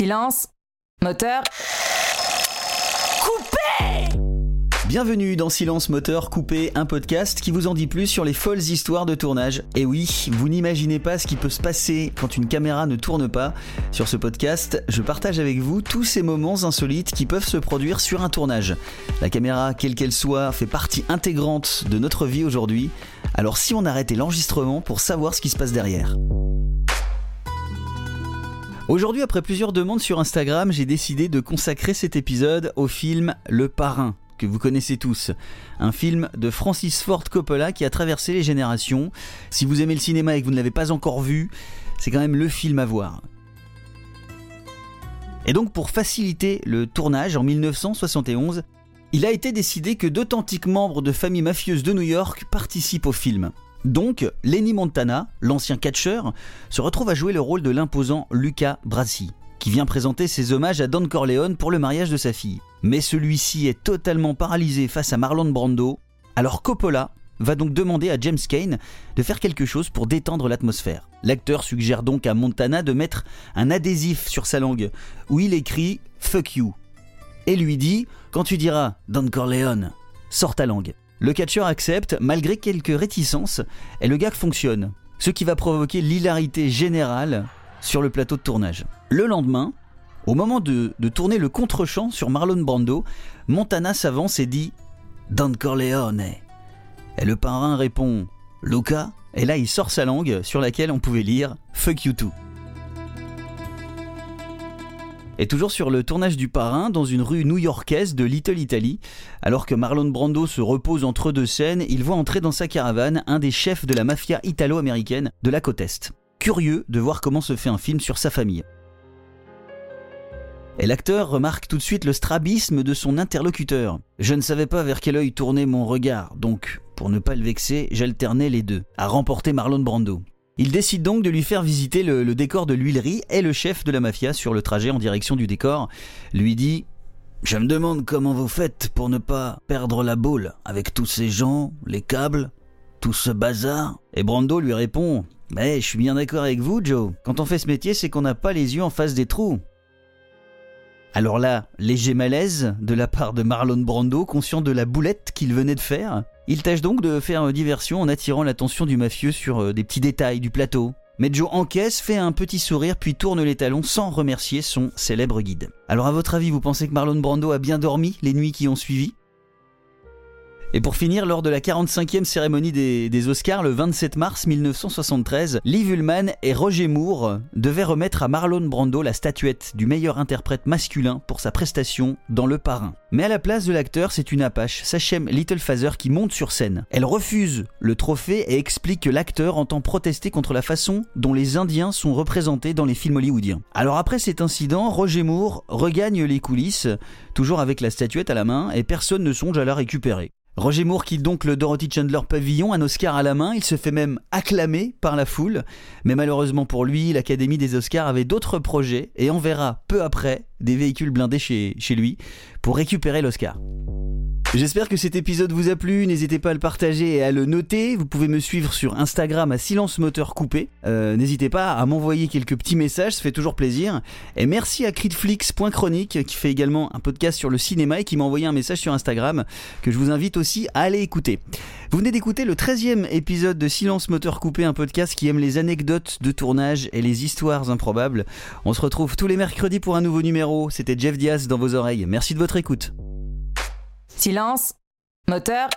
Silence. Moteur. Coupé Bienvenue dans Silence Moteur Coupé, un podcast qui vous en dit plus sur les folles histoires de tournage. Et oui, vous n'imaginez pas ce qui peut se passer quand une caméra ne tourne pas. Sur ce podcast, je partage avec vous tous ces moments insolites qui peuvent se produire sur un tournage. La caméra, quelle qu'elle soit, fait partie intégrante de notre vie aujourd'hui. Alors si on arrêtait l'enregistrement pour savoir ce qui se passe derrière. Aujourd'hui, après plusieurs demandes sur Instagram, j'ai décidé de consacrer cet épisode au film Le Parrain, que vous connaissez tous. Un film de Francis Ford Coppola qui a traversé les générations. Si vous aimez le cinéma et que vous ne l'avez pas encore vu, c'est quand même le film à voir. Et donc pour faciliter le tournage en 1971, il a été décidé que d'authentiques membres de familles mafieuses de New York participent au film. Donc, Lenny Montana, l'ancien catcheur, se retrouve à jouer le rôle de l'imposant Luca Brasi, qui vient présenter ses hommages à Don Corleone pour le mariage de sa fille. Mais celui-ci est totalement paralysé face à Marlon Brando, alors Coppola va donc demander à James Kane de faire quelque chose pour détendre l'atmosphère. L'acteur suggère donc à Montana de mettre un adhésif sur sa langue, où il écrit Fuck you, et lui dit Quand tu diras Don Corleone, sors ta langue. Le catcheur accepte malgré quelques réticences et le gag fonctionne, ce qui va provoquer l'hilarité générale sur le plateau de tournage. Le lendemain, au moment de, de tourner le contre-champ sur Marlon Brando, Montana s'avance et dit Don Corleone. Et le parrain répond Luca. Et là, il sort sa langue sur laquelle on pouvait lire Fuck you too. Et toujours sur le tournage du parrain, dans une rue new-yorkaise de Little Italy, alors que Marlon Brando se repose entre deux scènes, il voit entrer dans sa caravane un des chefs de la mafia italo-américaine de la côte Est. Curieux de voir comment se fait un film sur sa famille. Et l'acteur remarque tout de suite le strabisme de son interlocuteur. Je ne savais pas vers quel œil tournait mon regard, donc, pour ne pas le vexer, j'alternais les deux, à remporter Marlon Brando. Il décide donc de lui faire visiter le, décor de l'huilerie et le chef de la mafia sur le trajet en direction du décor lui dit Je me demande comment vous faites pour ne pas perdre la boule avec tous ces gens, les câbles, tout ce bazar. Et Brando lui répond Mais je suis bien d'accord avec vous, Joe. Quand on fait ce métier, c'est qu'on n'a pas les yeux en face des trous. Alors là, léger malaise de la part de Marlon Brando, conscient de la boulette qu'il venait de faire. Il tâche donc de faire diversion en attirant l'attention du mafieux sur des petits détails du plateau. Mais Joe encaisse, fait un petit sourire puis tourne les talons sans remercier son célèbre guide. Alors à votre avis, vous pensez que Marlon Brando a bien dormi les nuits qui ont suivi? Et pour finir, lors de la 45e cérémonie des, Oscars, le 27 mars 1973, Liv Ullmann et Roger Moore devaient remettre à Marlon Brando la statuette du meilleur interprète masculin pour sa prestation dans Le Parrain. Mais à la place de l'acteur, c'est une apache, Sachem Littlefather, qui monte sur scène. Elle refuse le trophée et explique que l'acteur entend protester contre la façon dont les Indiens sont représentés dans les films hollywoodiens. Alors après cet incident, Roger Moore regagne les coulisses, toujours avec la statuette à la main, et personne ne songe à la récupérer. Roger Moore quitte donc le Dorothy Chandler Pavillon, un Oscar à la main, il se fait même acclamer par la foule, mais malheureusement pour lui, l'Académie des Oscars avait d'autres projets et enverra peu après des véhicules blindés chez, chez lui pour récupérer l'Oscar. J'espère que cet épisode vous a plu, n'hésitez pas à le partager et à le noter, vous pouvez me suivre sur Instagram à silence moteur coupé, euh, n'hésitez pas à m'envoyer quelques petits messages, ça fait toujours plaisir, et merci à Critflix.chronique qui fait également un podcast sur le cinéma et qui m'a envoyé un message sur Instagram que je vous invite aussi à aller écouter. Vous venez d'écouter le 13e épisode de Silence Moteur Coupé, un podcast qui aime les anecdotes de tournage et les histoires improbables. On se retrouve tous les mercredis pour un nouveau numéro, c'était Jeff Diaz dans vos oreilles, merci de votre écoute. Silence. Moteur.